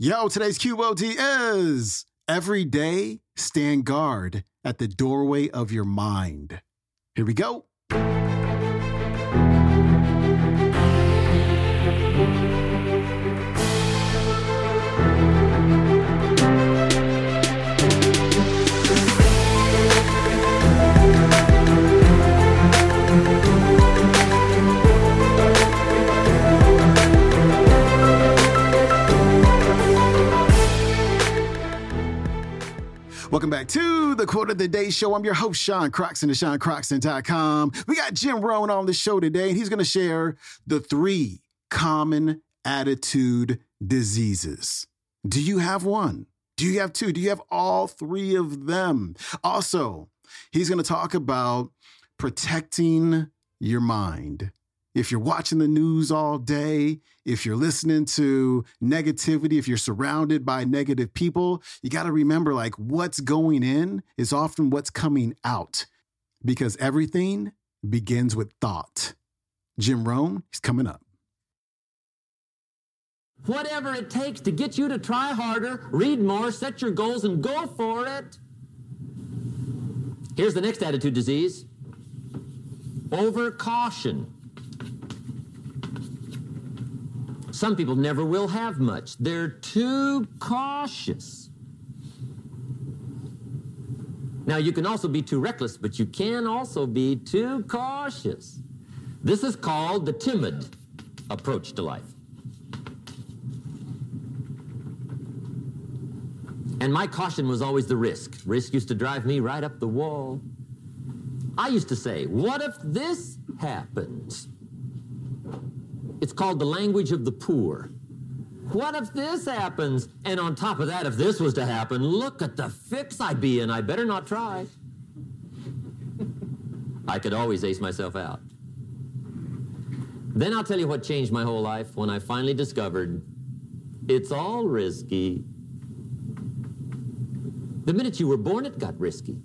Yo, today's QOD is every day stand guard at the doorway of your mind. Here we go. Welcome back to the Quote of the Day Show. I'm your host, Sean Croxton of SeanCroxton.com. We got Jim Rohn on the show today, and he's going to share the three common attitude diseases. Do you have one? Do you have two? Do you have all three of them? Also, he's going to talk about protecting your mind if you're watching the news all day, if you're listening to negativity, if you're surrounded by negative people, you got to remember like what's going in is often what's coming out because everything begins with thought. Jim Rohn, he's coming up. Whatever it takes to get you to try harder, read more, set your goals, and go for it. Here's the next attitude disease over caution. Some people never will have much. They're too cautious. Now, you can also be too reckless, but you can also be too cautious. This is called the timid approach to life. And my caution was always the risk. Risk used to drive me right up the wall. I used to say, what if this happens? It's called the language of the poor. What if this happens? And on top of that, if this was to happen, look at the fix I'd be in. I better not try. I could always ace myself out. Then I'll tell you what changed my whole life when I finally discovered it's all risky. The minute you were born, it got risky.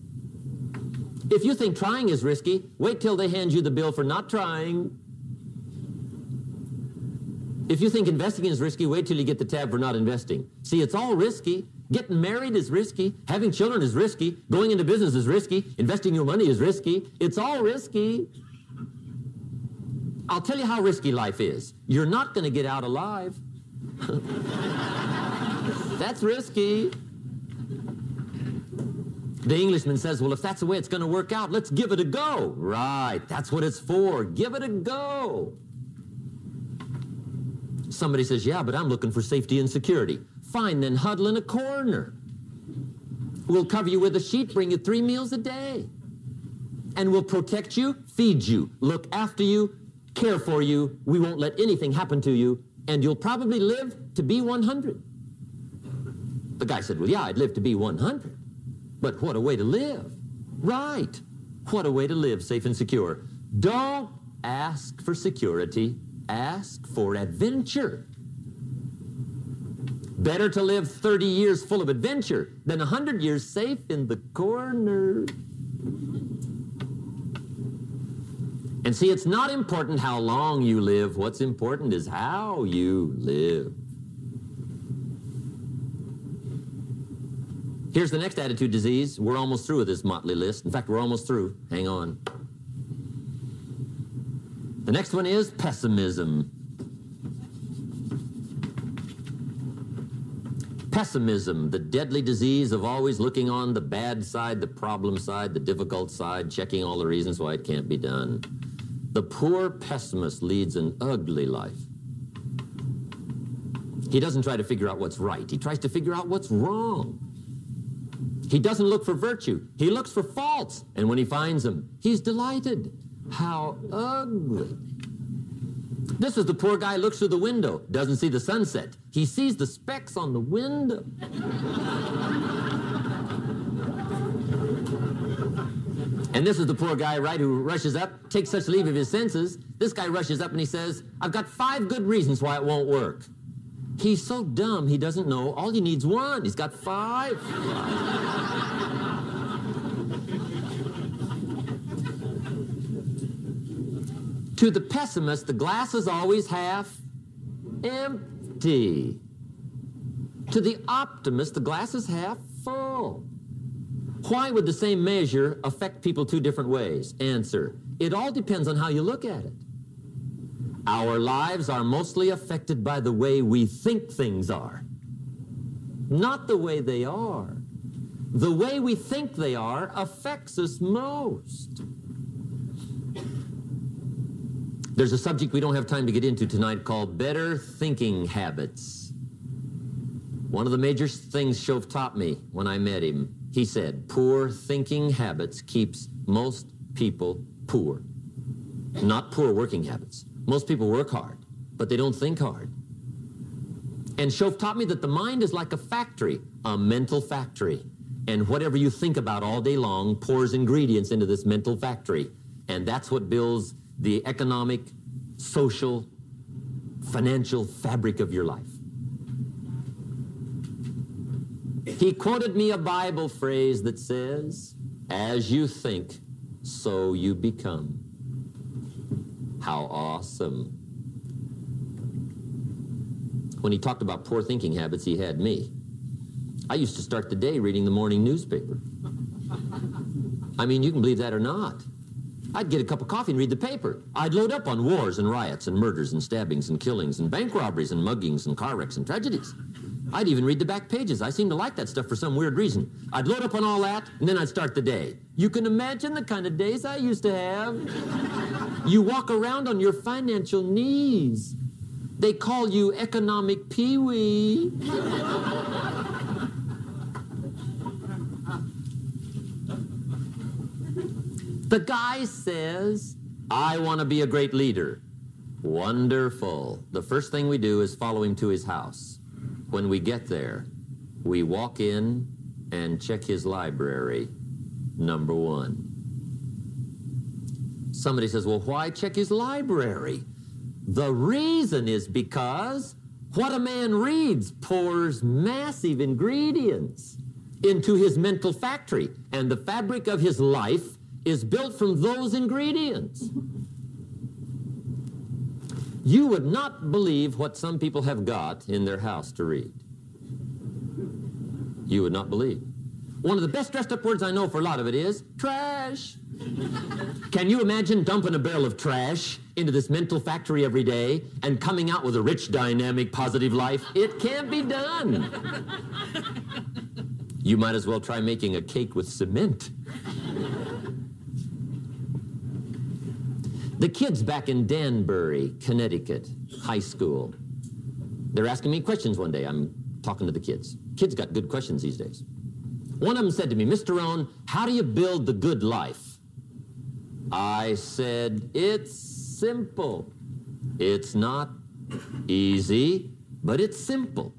If you think trying is risky, wait till they hand you the bill for not trying. If you think investing is risky, wait till you get the tab for not investing. See, it's all risky. Getting married is risky. Having children is risky. Going into business is risky. Investing your money is risky. It's all risky. I'll tell you how risky life is. You're not going to get out alive. that's risky. The Englishman says, Well, if that's the way it's going to work out, let's give it a go. Right, that's what it's for. Give it a go. Somebody says, Yeah, but I'm looking for safety and security. Fine, then huddle in a corner. We'll cover you with a sheet, bring you three meals a day. And we'll protect you, feed you, look after you, care for you. We won't let anything happen to you, and you'll probably live to be 100. The guy said, Well, yeah, I'd live to be 100. But what a way to live. Right. What a way to live safe and secure. Don't ask for security, ask for adventure. Better to live 30 years full of adventure than 100 years safe in the corner. And see, it's not important how long you live. What's important is how you live. Here's the next attitude disease. We're almost through with this motley list. In fact, we're almost through. Hang on. The next one is pessimism. Pessimism, the deadly disease of always looking on the bad side, the problem side, the difficult side, checking all the reasons why it can't be done. The poor pessimist leads an ugly life. He doesn't try to figure out what's right, he tries to figure out what's wrong. He doesn't look for virtue, he looks for faults. And when he finds them, he's delighted. How ugly. This is the poor guy looks through the window, doesn't see the sunset. He sees the specks on the window. and this is the poor guy, right, who rushes up, takes such leave of his senses. This guy rushes up and he says, I've got five good reasons why it won't work. He's so dumb he doesn't know all he needs one. He's got five. To the pessimist, the glass is always half empty. To the optimist, the glass is half full. Why would the same measure affect people two different ways? Answer It all depends on how you look at it. Our lives are mostly affected by the way we think things are, not the way they are. The way we think they are affects us most. There's a subject we don't have time to get into tonight called better thinking habits. One of the major things Shoaff taught me when I met him, he said, poor thinking habits keeps most people poor. Not poor working habits. Most people work hard, but they don't think hard. And Shoaff taught me that the mind is like a factory, a mental factory. And whatever you think about all day long pours ingredients into this mental factory. And that's what builds the economic, social, financial fabric of your life. He quoted me a Bible phrase that says, As you think, so you become. How awesome. When he talked about poor thinking habits, he had me. I used to start the day reading the morning newspaper. I mean, you can believe that or not. I'd get a cup of coffee and read the paper. I'd load up on wars and riots and murders and stabbings and killings and bank robberies and muggings and car wrecks and tragedies. I'd even read the back pages. I seem to like that stuff for some weird reason. I'd load up on all that, and then I'd start the day. You can imagine the kind of days I used to have. you walk around on your financial knees. They call you economic peewee. The guy says, I want to be a great leader. Wonderful. The first thing we do is follow him to his house. When we get there, we walk in and check his library, number one. Somebody says, Well, why check his library? The reason is because what a man reads pours massive ingredients into his mental factory, and the fabric of his life is built from those ingredients. You would not believe what some people have got in their house to read. You would not believe. One of the best dressed up words I know for a lot of it is trash. Can you imagine dumping a barrel of trash into this mental factory every day and coming out with a rich, dynamic, positive life? It can't be done. You might as well try making a cake with cement. The kids back in Danbury, Connecticut, high school, they're asking me questions one day. I'm talking to the kids. Kids got good questions these days. One of them said to me, Mr. Rohn, how do you build the good life? I said, it's simple. It's not easy, but it's simple.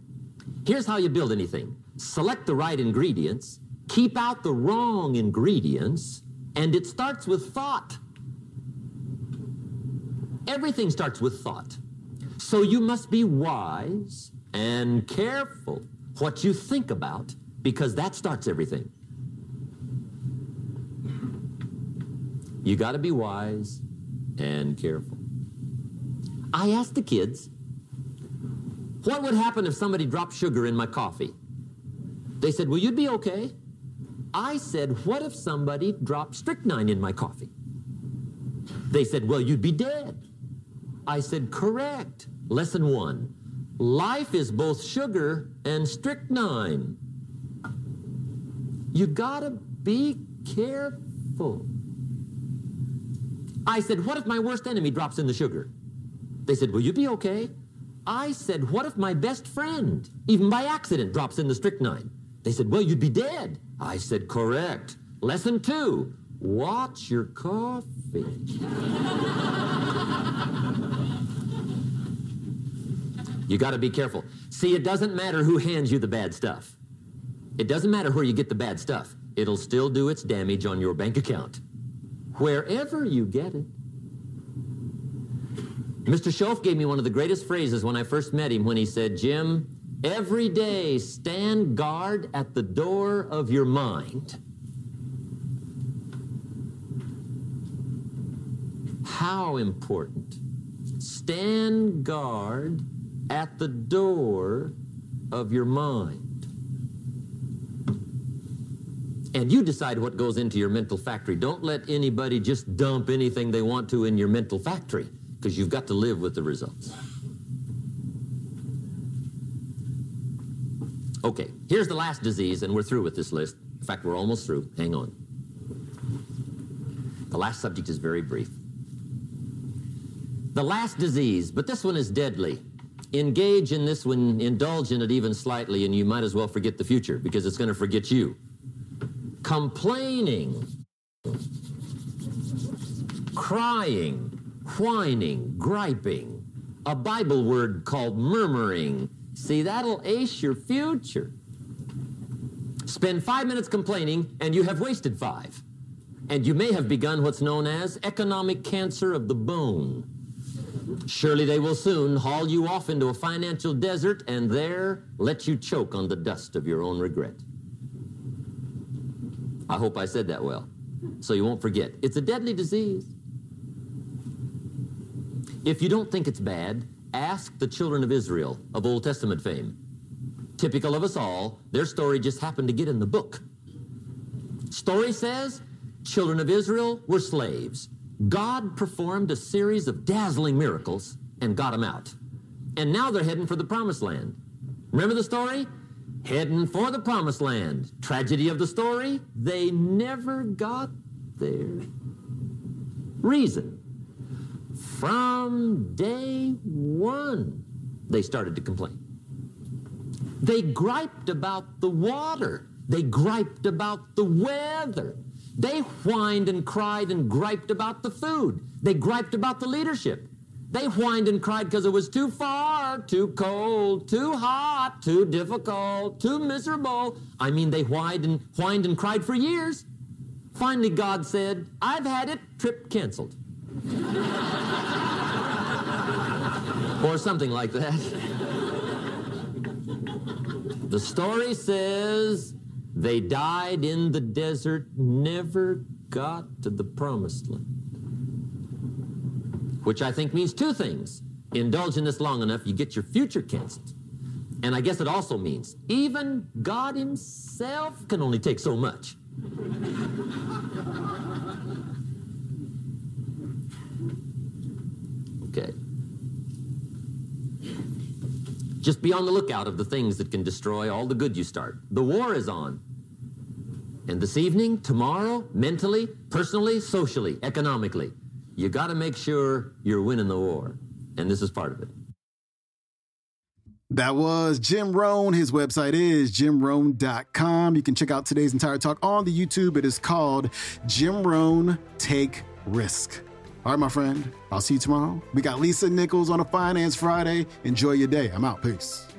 Here's how you build anything. Select the right ingredients, keep out the wrong ingredients, and it starts with thought. Everything starts with thought. So you must be wise and careful what you think about because that starts everything. You got to be wise and careful. I asked the kids, what would happen if somebody dropped sugar in my coffee? They said, well, you'd be okay. I said, what if somebody dropped strychnine in my coffee? They said, well, you'd be dead. I said, correct. Lesson one. Life is both sugar and strychnine. You gotta be careful. I said, what if my worst enemy drops in the sugar? They said, will you be okay? I said, what if my best friend, even by accident, drops in the strychnine? They said, well, you'd be dead. I said, correct. Lesson two, watch your coffee. You got to be careful. See, it doesn't matter who hands you the bad stuff. It doesn't matter where you get the bad stuff. It'll still do its damage on your bank account. Wherever you get it. Mr. Shoaff gave me one of the greatest phrases when I first met him when he said, Jim, every day stand guard at the door of your mind. How important. Stand guard at the door of your mind. And you decide what goes into your mental factory. Don't let anybody just dump anything they want to in your mental factory because you've got to live with the results. Okay, here's the last disease, and we're through with this list. In fact, we're almost through. Hang on. The last subject is very brief. The last disease, but this one is deadly. Engage in this one, indulge in it even slightly, and you might as well forget the future because it's going to forget you. Complaining, crying, whining, griping, a Bible word called murmuring. See, that'll ace your future. Spend five minutes complaining, and you have wasted five. And you may have begun what's known as economic cancer of the bone. Surely they will soon haul you off into a financial desert and there let you choke on the dust of your own regret. I hope I said that well, so you won't forget. It's a deadly disease. If you don't think it's bad, ask the children of Israel of Old Testament fame. Typical of us all, their story just happened to get in the book. Story says children of Israel were slaves. God performed a series of dazzling miracles and got them out. And now they're heading for the promised land. Remember the story? Heading for the promised land. Tragedy of the story? They never got there. Reason. From day one, they started to complain. They griped about the water. They griped about the weather. They whined and cried and griped about the food. They griped about the leadership. They whined and cried because it was too far, too cold, too hot, too difficult, too miserable. I mean, they whined and whined and cried for years. Finally, God said, I've had it, trip canceled. or something like that. The story says they died in the desert, never got to the promised land. Which I think means two things. Indulge in this long enough, you get your future canceled. And I guess it also means even God Himself can only take so much. Okay. Just be on the lookout of the things that can destroy all the good you start. The war is on. And this evening, tomorrow, mentally, personally, socially, economically, you got to make sure you're winning the war. And this is part of it. That was Jim Rohn. His website is jimrohn.com. You can check out today's entire talk on the YouTube. It is called Jim Rohn Take Risk. All right, my friend. I'll see you tomorrow. We got Lisa Nichols on a Finance Friday. Enjoy your day. I'm out. Peace.